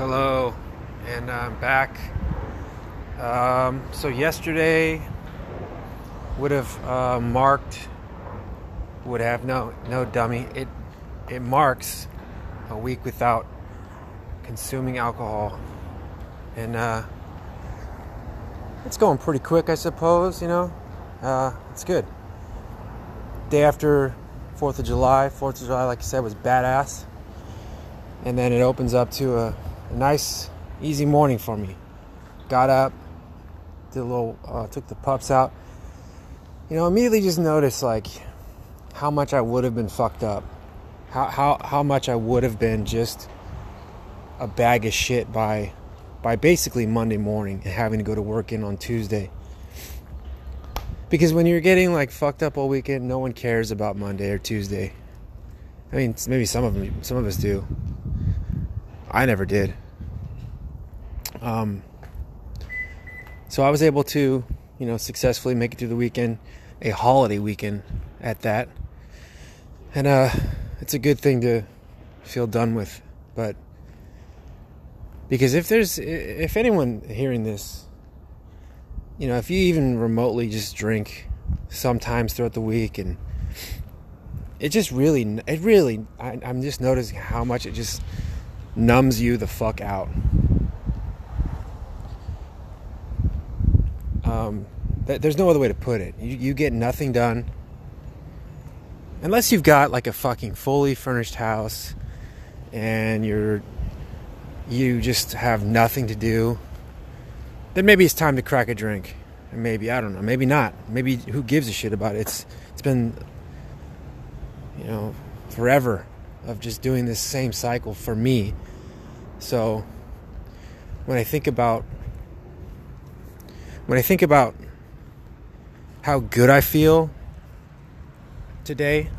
Hello, and I'm back. Um, so yesterday would have uh, marked, would have no no dummy. It it marks a week without consuming alcohol, and uh, it's going pretty quick, I suppose. You know, uh, it's good. Day after Fourth of July, Fourth of July, like I said, was badass, and then it opens up to a a nice, easy morning for me. Got up, did a little, uh, took the pups out. You know, immediately just noticed like how much I would have been fucked up, how how how much I would have been just a bag of shit by by basically Monday morning and having to go to work in on Tuesday. Because when you're getting like fucked up all weekend, no one cares about Monday or Tuesday. I mean, maybe some of them, some of us do. I never did. Um, so I was able to, you know, successfully make it through the weekend, a holiday weekend at that. And uh, it's a good thing to feel done with. But because if there's, if anyone hearing this, you know, if you even remotely just drink sometimes throughout the week and it just really, it really, I, I'm just noticing how much it just numbs you the fuck out. Um, th- there's no other way to put it. You, you get nothing done unless you've got like a fucking fully furnished house and you're you just have nothing to do. Then maybe it's time to crack a drink. Maybe I don't know. Maybe not. Maybe who gives a shit about it? It's it's been you know forever of just doing this same cycle for me. So when I think about when I think about how good I feel today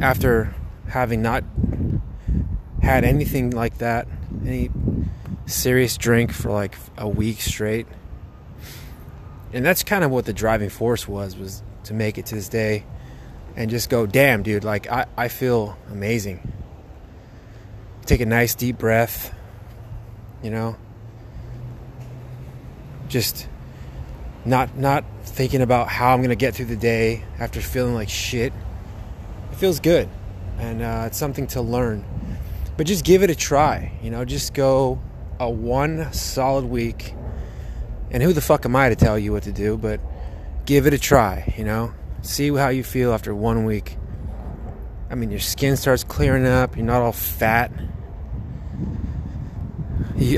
after having not had anything like that, any serious drink for like a week straight. And that's kind of what the driving force was was to make it to this day and just go, damn, dude, like I, I feel amazing. Take a nice deep breath, you know. Just not not thinking about how I'm gonna get through the day after feeling like shit. It feels good, and uh, it's something to learn. But just give it a try, you know. Just go a one solid week, and who the fuck am I to tell you what to do? But give it a try, you know. See how you feel after one week. I mean, your skin starts clearing up. You're not all fat.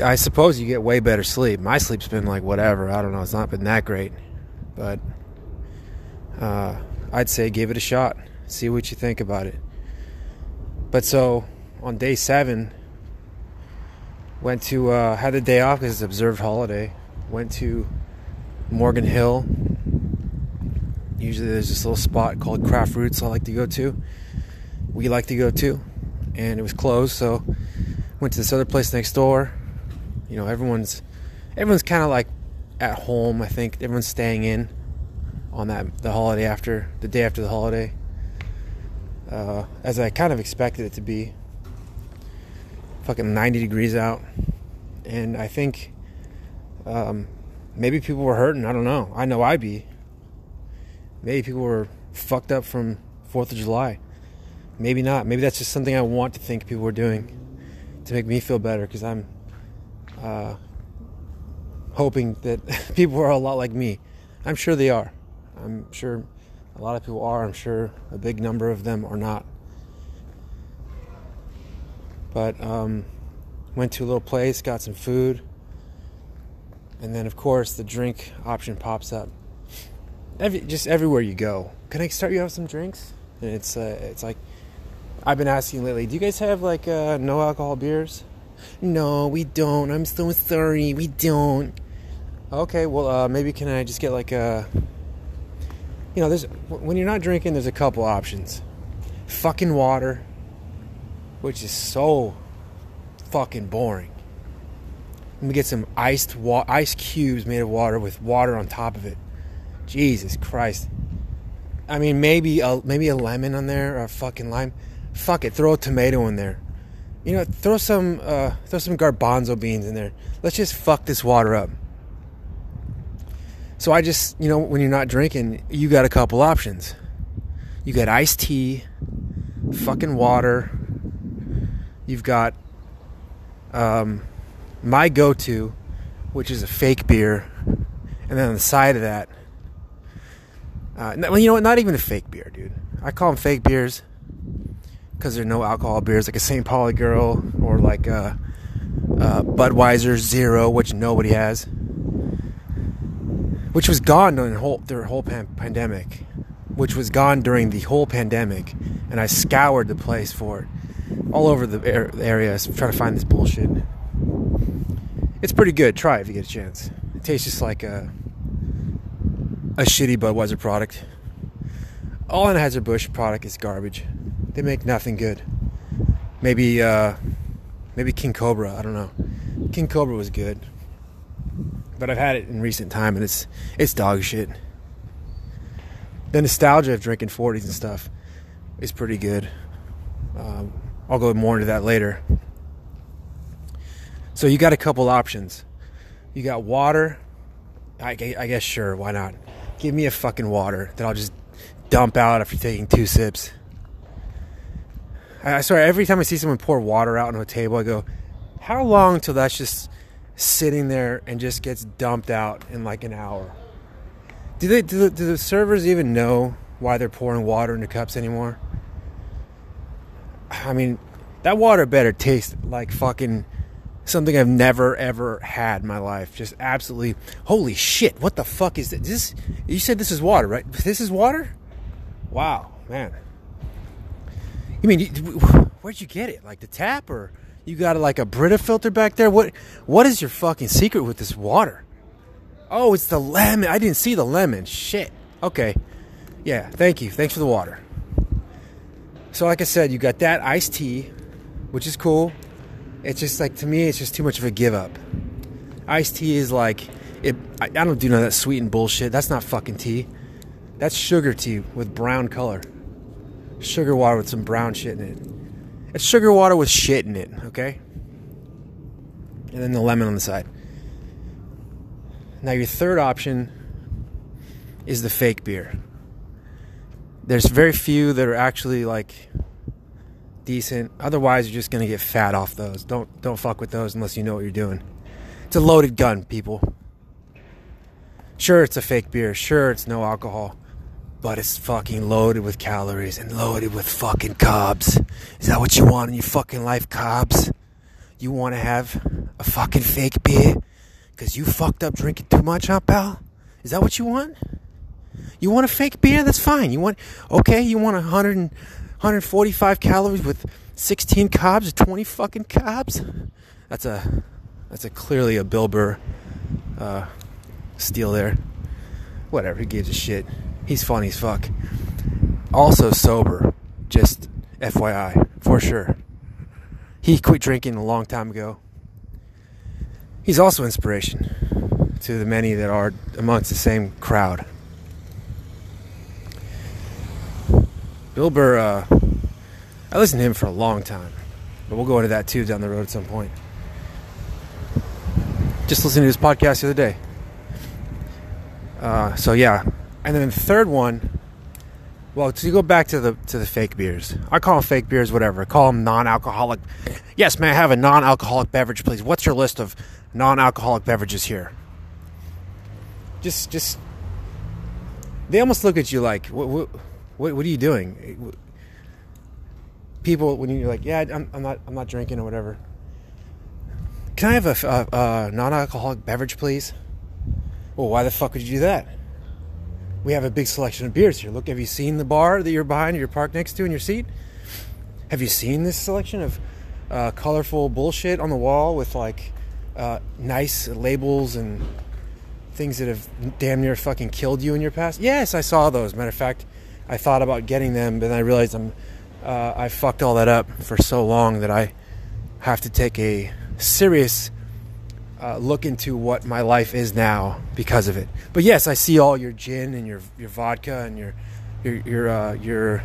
I suppose you get way better sleep. My sleep's been like whatever. I don't know. It's not been that great, but uh, I'd say give it a shot. See what you think about it. But so on day seven, went to uh, had the day off because it's observed holiday. Went to Morgan Hill. Usually there's this little spot called Craft Roots I like to go to. We like to go to, and it was closed, so went to this other place next door. You know everyone's everyone's kind of like at home i think. Everyone's staying in on that the holiday after the day after the holiday. Uh, as i kind of expected it to be. Fucking 90 degrees out. And i think um, maybe people were hurting. I don't know. I know i'd be maybe people were fucked up from fourth of july maybe not maybe that's just something i want to think people were doing to make me feel better because i'm uh, hoping that people are a lot like me. I'm sure they are. I'm sure a lot of people are. I'm sure a big number of them are not. But um, went to a little place, got some food, and then of course the drink option pops up. Every, just everywhere you go, can I start you off some drinks? And it's uh, it's like I've been asking lately. Do you guys have like uh, no alcohol beers? No, we don't. I'm so sorry. We don't. Okay, well, uh, maybe can I just get like a. You know, there's when you're not drinking, there's a couple options. Fucking water, which is so fucking boring. Let me get some iced wa- ice cubes made of water with water on top of it. Jesus Christ. I mean, maybe a maybe a lemon on there or a fucking lime. Fuck it, throw a tomato in there You know, throw some uh, throw some garbanzo beans in there. Let's just fuck this water up. So I just, you know, when you're not drinking, you got a couple options. You got iced tea, fucking water. You've got um, my go-to, which is a fake beer, and then on the side of that, uh, well, you know what? Not even a fake beer, dude. I call them fake beers because there are no alcohol beers, like a St. Pauli Girl or like a, a Budweiser Zero, which nobody has, which was gone during the whole, their whole pan- pandemic, which was gone during the whole pandemic, and I scoured the place for it all over the area trying to find this bullshit. It's pretty good. Try it if you get a chance. It tastes just like a a shitty Budweiser product. All Anheuser Busch product is garbage. They make nothing good. Maybe uh, maybe King Cobra. I don't know. King Cobra was good, but I've had it in recent time and it's it's dog shit. The nostalgia of drinking 40s and stuff is pretty good. Um, I'll go more into that later. So you got a couple options. You got water. I, I guess sure, why not? Give me a fucking water that I'll just dump out after taking two sips. I swear, every time I see someone pour water out on a table, I go, "How long till that's just sitting there and just gets dumped out in like an hour?" Do they? Do the, do the servers even know why they're pouring water into cups anymore? I mean, that water better taste like fucking something I've never ever had in my life. Just absolutely, holy shit! What the fuck is this? this you said this is water, right? This is water. Wow, man. You mean where'd you get it? Like the tap, or you got like a Brita filter back there? What What is your fucking secret with this water? Oh, it's the lemon. I didn't see the lemon. Shit. Okay. Yeah. Thank you. Thanks for the water. So, like I said, you got that iced tea, which is cool it's just like to me, it's just too much of a give up. Iced tea is like it. I, I don't do none of that sweetened bullshit. That's not fucking tea. That's sugar tea with brown color. Sugar water with some brown shit in it. It's sugar water with shit in it. Okay. And then the lemon on the side. Now your third option is the fake beer. There's very few that are actually like decent. Otherwise, you're just gonna get fat off those. Don't don't fuck with those unless you know what you're doing. It's a loaded gun, people. Sure, it's a fake beer. Sure, it's no alcohol, but it's fucking loaded with calories and loaded with fucking carbs. Is that what you want in your fucking life, carbs? You want to have a fucking fake beer because you fucked up drinking too much, huh, pal? Is that what you want? You want a fake beer? That's fine. You want okay? You want a hundred and 145 calories with 16 carbs or 20 fucking carbs. That's a that's a clearly a Bill Burr uh, steal there. Whatever, he gives a shit. He's funny as fuck. Also sober, just FYI, for sure. He quit drinking a long time ago. He's also inspiration to the many that are amongst the same crowd. Bill Burr, uh, I listened to him for a long time, but we'll go into that too down the road at some point. Just listening to his podcast the other day. Uh, so yeah, and then the third one. Well, to go back to the to the fake beers, I call them fake beers, whatever. I call them non-alcoholic. Yes, may I have a non-alcoholic beverage, please? What's your list of non-alcoholic beverages here? Just, just. They almost look at you like, what, what, what, what are you doing? People, when you're like, yeah, I'm, I'm not, I'm not drinking or whatever. Can I have a, a, a non-alcoholic beverage, please? Well, why the fuck would you do that? We have a big selection of beers here. Look, have you seen the bar that you're behind, you're parked next to in your seat? Have you seen this selection of uh, colorful bullshit on the wall with like uh, nice labels and things that have damn near fucking killed you in your past? Yes, I saw those. Matter of fact, I thought about getting them, but then I realized I'm uh, I fucked all that up for so long that I have to take a serious uh, look into what my life is now because of it. But yes, I see all your gin and your your vodka and your your your uh, your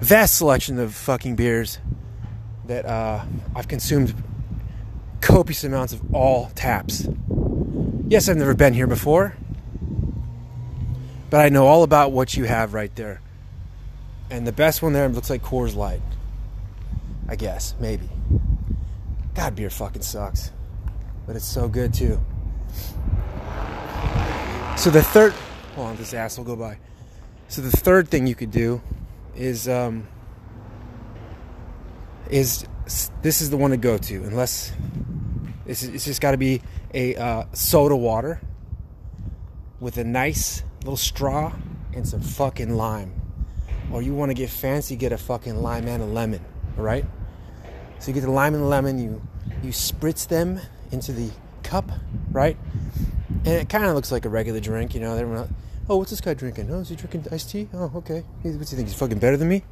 vast selection of fucking beers that uh, I've consumed copious amounts of all taps. Yes, I've never been here before, but I know all about what you have right there. And the best one there looks like Coors Light. I guess, maybe. God, beer fucking sucks. But it's so good too. So the third, hold on, this ass will go by. So the third thing you could do is, um, is this is the one to go to, unless it's, it's just got to be a uh, soda water with a nice little straw and some fucking lime. Or you want to get fancy, get a fucking lime and a lemon. All right. So you get the lime and the lemon, you you spritz them into the cup, right? And it kind of looks like a regular drink, you know. They're not, oh, what's this guy drinking? Oh, is he drinking iced tea? Oh, okay. What's he think? He's fucking better than me?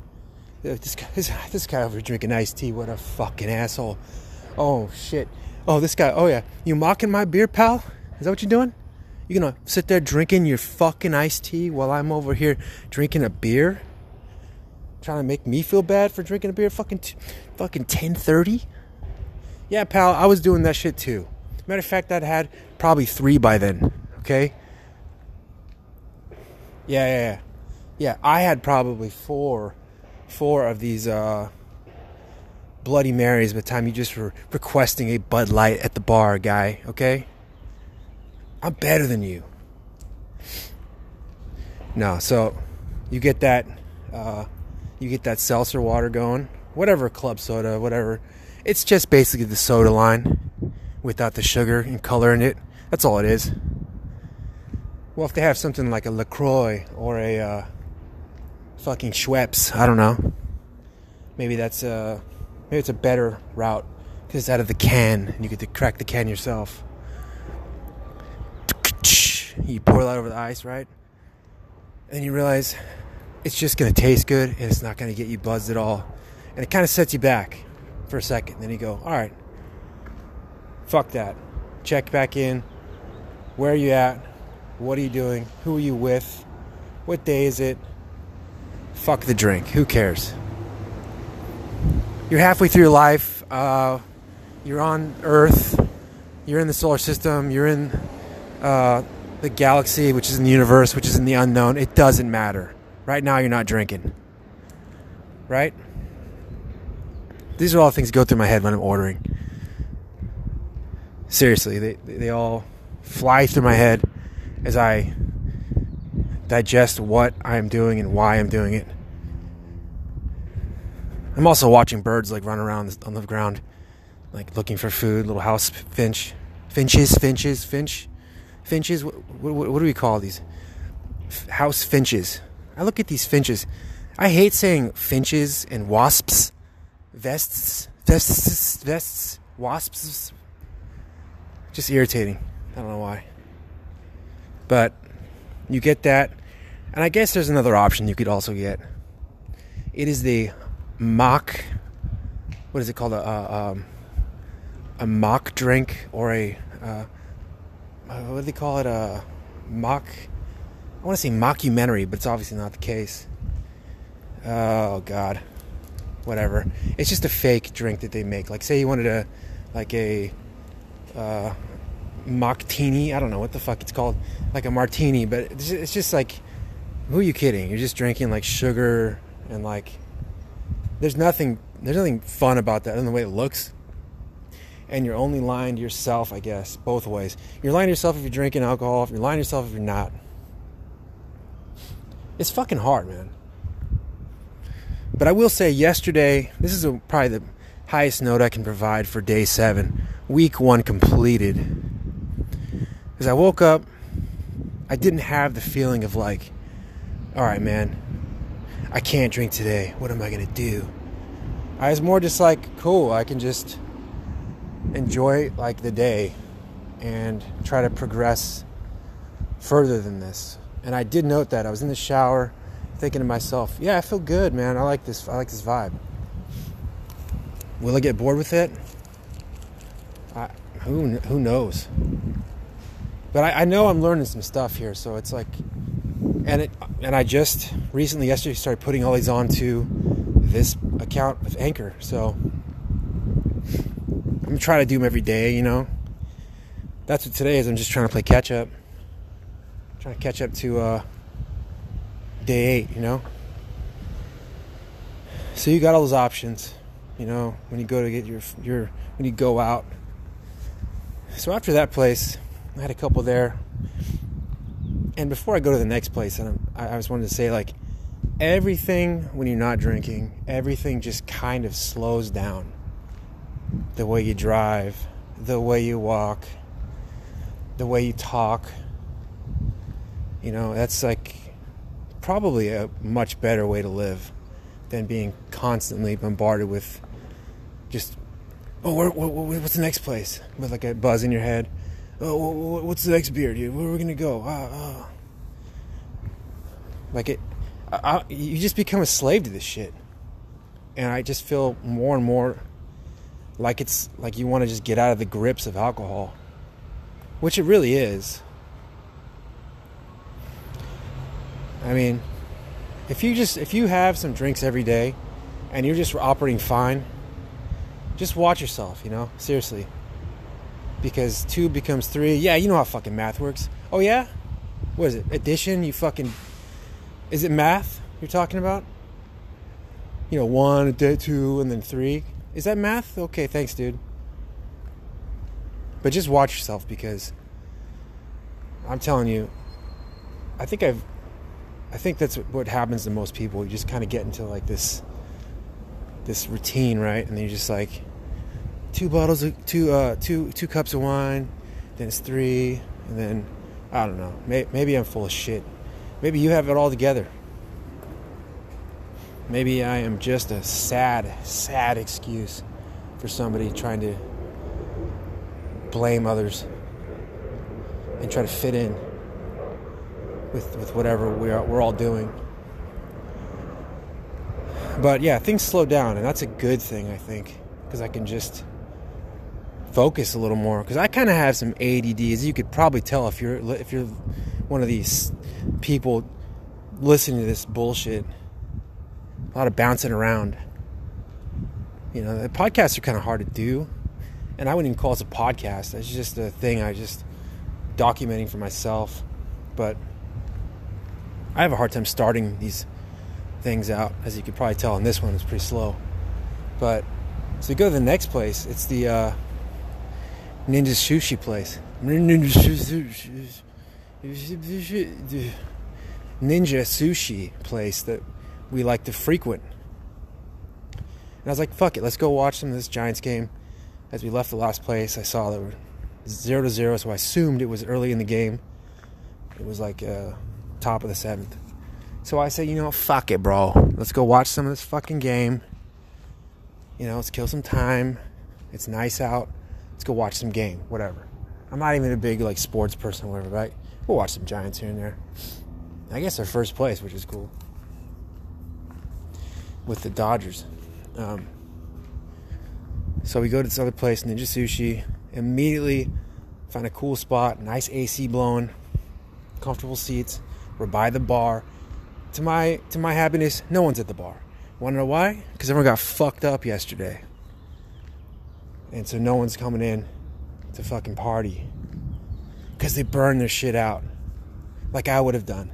This guy, this, guy over here drinking iced tea. What a fucking asshole. Oh shit. Oh, this guy. Oh yeah. You mocking my beer, pal? Is that what you're doing? You gonna sit there drinking your fucking iced tea while I'm over here drinking a beer? Trying to make me feel bad for drinking a beer fucking t- fucking 10:30? Yeah, pal, I was doing that shit too. Matter of fact, I'd had probably 3 by then, okay? Yeah, yeah, yeah. Yeah, I had probably 4 4 of these uh Bloody Marys by the time you just were requesting a Bud Light at the bar, guy, okay? I'm better than you. No, so you get that uh, you get that seltzer water going, whatever club soda, whatever. It's just basically the soda line without the sugar and color in it. That's all it is. Well, if they have something like a LaCroix or a uh, fucking Schweppes, I don't know. Maybe that's a uh, maybe it's a better route because it's out of the can and you get to crack the can yourself. You pour that over the ice, right? And you realize it's just going to taste good and it's not going to get you buzzed at all. And it kind of sets you back for a second. Then you go, all right, fuck that. Check back in. Where are you at? What are you doing? Who are you with? What day is it? Fuck the drink. Who cares? You're halfway through your life. Uh, you're on Earth. You're in the solar system. You're in uh, the galaxy, which is in the universe, which is in the unknown. It doesn't matter. Right now, you're not drinking. Right? These are all things that go through my head when I'm ordering. Seriously, they, they all fly through my head as I digest what I'm doing and why I'm doing it. I'm also watching birds like run around on the ground, like looking for food. Little house finch, finches, finches, finch, finches. What, what, what do we call these? House finches. I look at these finches. I hate saying finches and wasps, vests, vests, vests, wasps. Just irritating. I don't know why. But you get that. And I guess there's another option you could also get. It is the mock, what is it called? A, a, um, a mock drink or a, uh, what do they call it? A mock I want to say mockumentary, but it's obviously not the case. Oh God, whatever. It's just a fake drink that they make. Like, say you wanted a like a uh, martini. I don't know what the fuck it's called, like a martini, but it's just like, who are you kidding? You're just drinking like sugar and like. There's nothing. There's nothing fun about that other than the way it looks. And you're only lying to yourself, I guess, both ways. You're lying to yourself if you're drinking alcohol. You're lying to yourself if you're not. It's fucking hard, man. But I will say, yesterday, this is a, probably the highest note I can provide for day seven, week one completed. As I woke up, I didn't have the feeling of like, all right, man, I can't drink today. What am I going to do? I was more just like, cool, I can just enjoy like the day and try to progress further than this. And I did note that. I was in the shower thinking to myself, yeah, I feel good, man. I like this I like this vibe. Will I get bored with it? I, who who knows? But I, I know I'm learning some stuff here, so it's like and it and I just recently yesterday started putting all these onto this account with Anchor. So I'm trying to do them every day, you know. That's what today is. I'm just trying to play catch up. Trying to catch up to uh, day eight, you know. So you got all those options, you know, when you go to get your your when you go out. So after that place, I had a couple there. And before I go to the next place, and I, I just wanted to say like everything when you're not drinking, everything just kind of slows down. The way you drive, the way you walk, the way you talk. You know, that's like probably a much better way to live than being constantly bombarded with just, oh, where, what's the next place? With like a buzz in your head. Oh, what's the next beer, dude? Where are we gonna go? Ah, ah. Like it, I, you just become a slave to this shit. And I just feel more and more like it's like you want to just get out of the grips of alcohol, which it really is. I mean, if you just if you have some drinks every day and you're just operating fine, just watch yourself, you know? Seriously. Because 2 becomes 3. Yeah, you know how fucking math works. Oh yeah? What is it? Addition, you fucking is it math you're talking about? You know, one, day two, and then three. Is that math? Okay, thanks, dude. But just watch yourself because I'm telling you, I think I've, I think that's what happens to most people. You just kind of get into like this, this routine, right? And then you're just like, two bottles of two, uh, two, two cups of wine, then it's three, and then I don't know. maybe I'm full of shit. Maybe you have it all together. Maybe I am just a sad, sad excuse for somebody trying to blame others and try to fit in with, with whatever we are, we're all doing. But yeah, things slow down, and that's a good thing, I think, because I can just focus a little more. Because I kind of have some ADD, as you could probably tell if you're if you're one of these people listening to this bullshit. A lot of bouncing around. You know, the podcasts are kind of hard to do. And I wouldn't even call it a podcast. It's just a thing I just documenting for myself. But I have a hard time starting these things out, as you could probably tell. And this one is pretty slow. But so we go to the next place. It's the uh, Ninja Sushi place. Ninja Sushi ninja sushi place that we like to frequent. And I was like, fuck it, let's go watch some of this Giants game. As we left the last place, I saw that we're zero to zero, so I assumed it was early in the game. It was like uh, top of the seventh. So I said, you know, fuck it, bro. Let's go watch some of this fucking game. You know, let's kill some time. It's nice out. Let's go watch some game, whatever. I'm not even a big like sports person, whatever, right? We'll watch some Giants here and there. I guess they're first place, which is cool. With the Dodgers. Um, so we go to this other place, Ninja Sushi. Immediately find a cool spot, nice AC blowing, comfortable seats. We're by the bar. To my to my happiness, no one's at the bar. Wanna know why? Because everyone got fucked up yesterday. And so no one's coming in to fucking party because they burned their shit out like I would have done.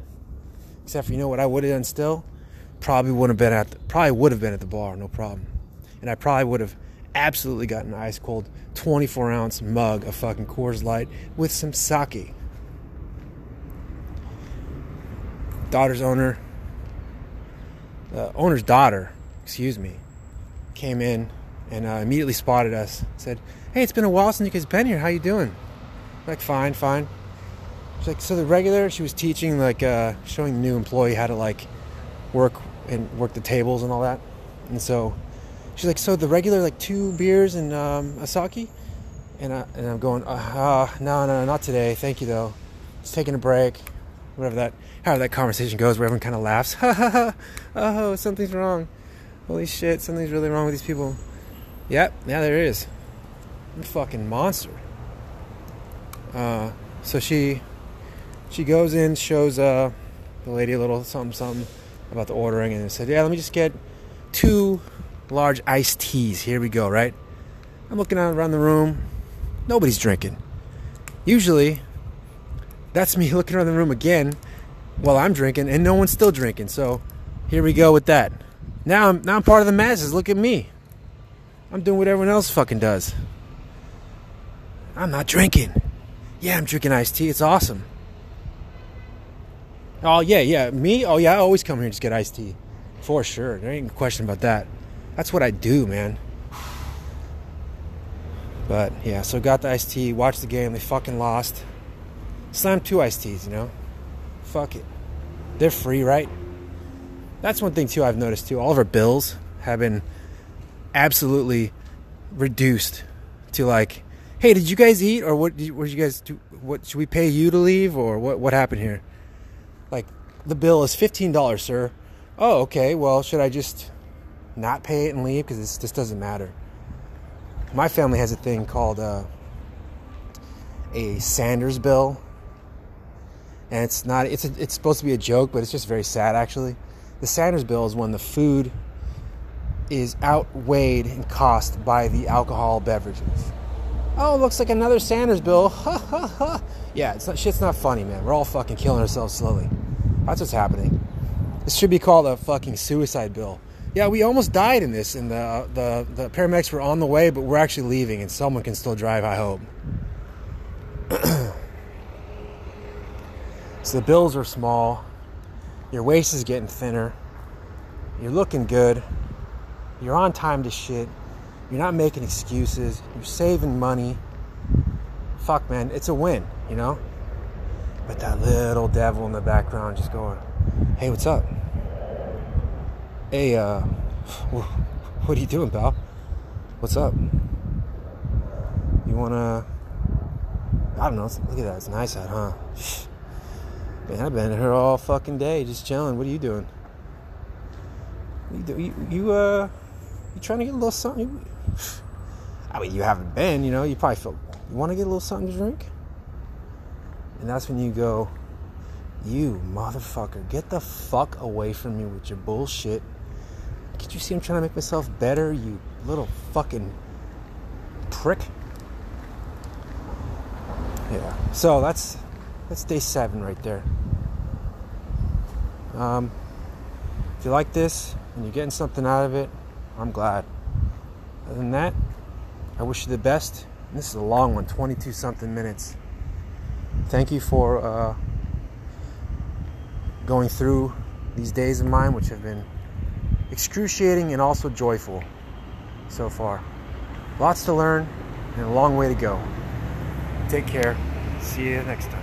Except for you know what I would have done still? Probably would have been at the, probably would have been at the bar, no problem. And I probably would have absolutely gotten an ice cold 24 ounce mug of fucking Coors Light with some sake. Daughter's owner, the owner's daughter, excuse me, came in and uh, immediately spotted us. Said, "Hey, it's been a while since you guys been here. How you doing?" like, fine, fine. She's like, so the regular, she was teaching, like, uh, showing the new employee how to, like, work and work the tables and all that. And so she's like, so the regular, like, two beers and um, a sake? And, I, and I'm going, uh, uh, no, no, not today. Thank you, though. Just taking a break. Whatever that, how that conversation goes, where everyone kind of laughs. Ha ha ha. Oh, something's wrong. Holy shit, something's really wrong with these people. Yep, yeah, there is. I'm a fucking monster. Uh, so she she goes in, shows uh, the lady a little something something about the ordering, and said, "Yeah, let me just get two large iced teas. Here we go, right? I'm looking around the room. Nobody's drinking. Usually, that's me looking around the room again while I'm drinking, and no one's still drinking. So here we go with that. Now I'm now I'm part of the masses. Look at me. I'm doing what everyone else fucking does. I'm not drinking. Yeah, I'm drinking iced tea. It's awesome. Oh yeah, yeah. Me? Oh yeah, I always come here and just get iced tea. For sure. There ain't a question about that. That's what I do, man. But yeah, so got the iced tea, watched the game, they fucking lost. Slam two iced teas, you know? Fuck it. They're free, right? That's one thing too I've noticed too. All of our bills have been absolutely reduced to like, hey, did you guys eat or what? Did, what did you guys do? What should we pay you to leave or what? What happened here? Like, the bill is fifteen dollars, sir. Oh, okay. Well, should I just not pay it and leave because this this doesn't matter? My family has a thing called uh, a Sanders bill, and it's not. It's a, it's supposed to be a joke, but it's just very sad actually. The Sanders bill is when the food is outweighed in cost by the alcohol beverages. Oh, looks like another Sanders bill. Ha ha ha. Yeah, it's not, shit's not funny, man. We're all fucking killing ourselves slowly. That's what's happening. This should be called a fucking suicide bill. Yeah, we almost died in this, and the, uh, the, the paramedics were on the way, but we're actually leaving, and someone can still drive, I hope. so the bills are small. Your waist is getting thinner. You're looking good. You're on time to shit. You're not making excuses. You're saving money. Fuck, man, it's a win, you know? But that little devil in the background just going, hey, what's up? Hey, uh, what are you doing, pal? What's up? You wanna? I don't know. Look at that. It's nice out, huh? Man, I've been here all fucking day, just chilling. What are you doing? You, you, you uh, you trying to get a little something? I mean, you haven't been. You know, you probably feel. You want to get a little something to drink? And that's when you go, you motherfucker, get the fuck away from me with your bullshit. Can't you see I'm trying to make myself better, you little fucking prick? Yeah. So that's that's day seven right there. Um, if you like this and you're getting something out of it, I'm glad. Other than that, I wish you the best. This is a long one, 22 something minutes. Thank you for uh, going through these days of mine, which have been excruciating and also joyful so far. Lots to learn and a long way to go. Take care. See you next time.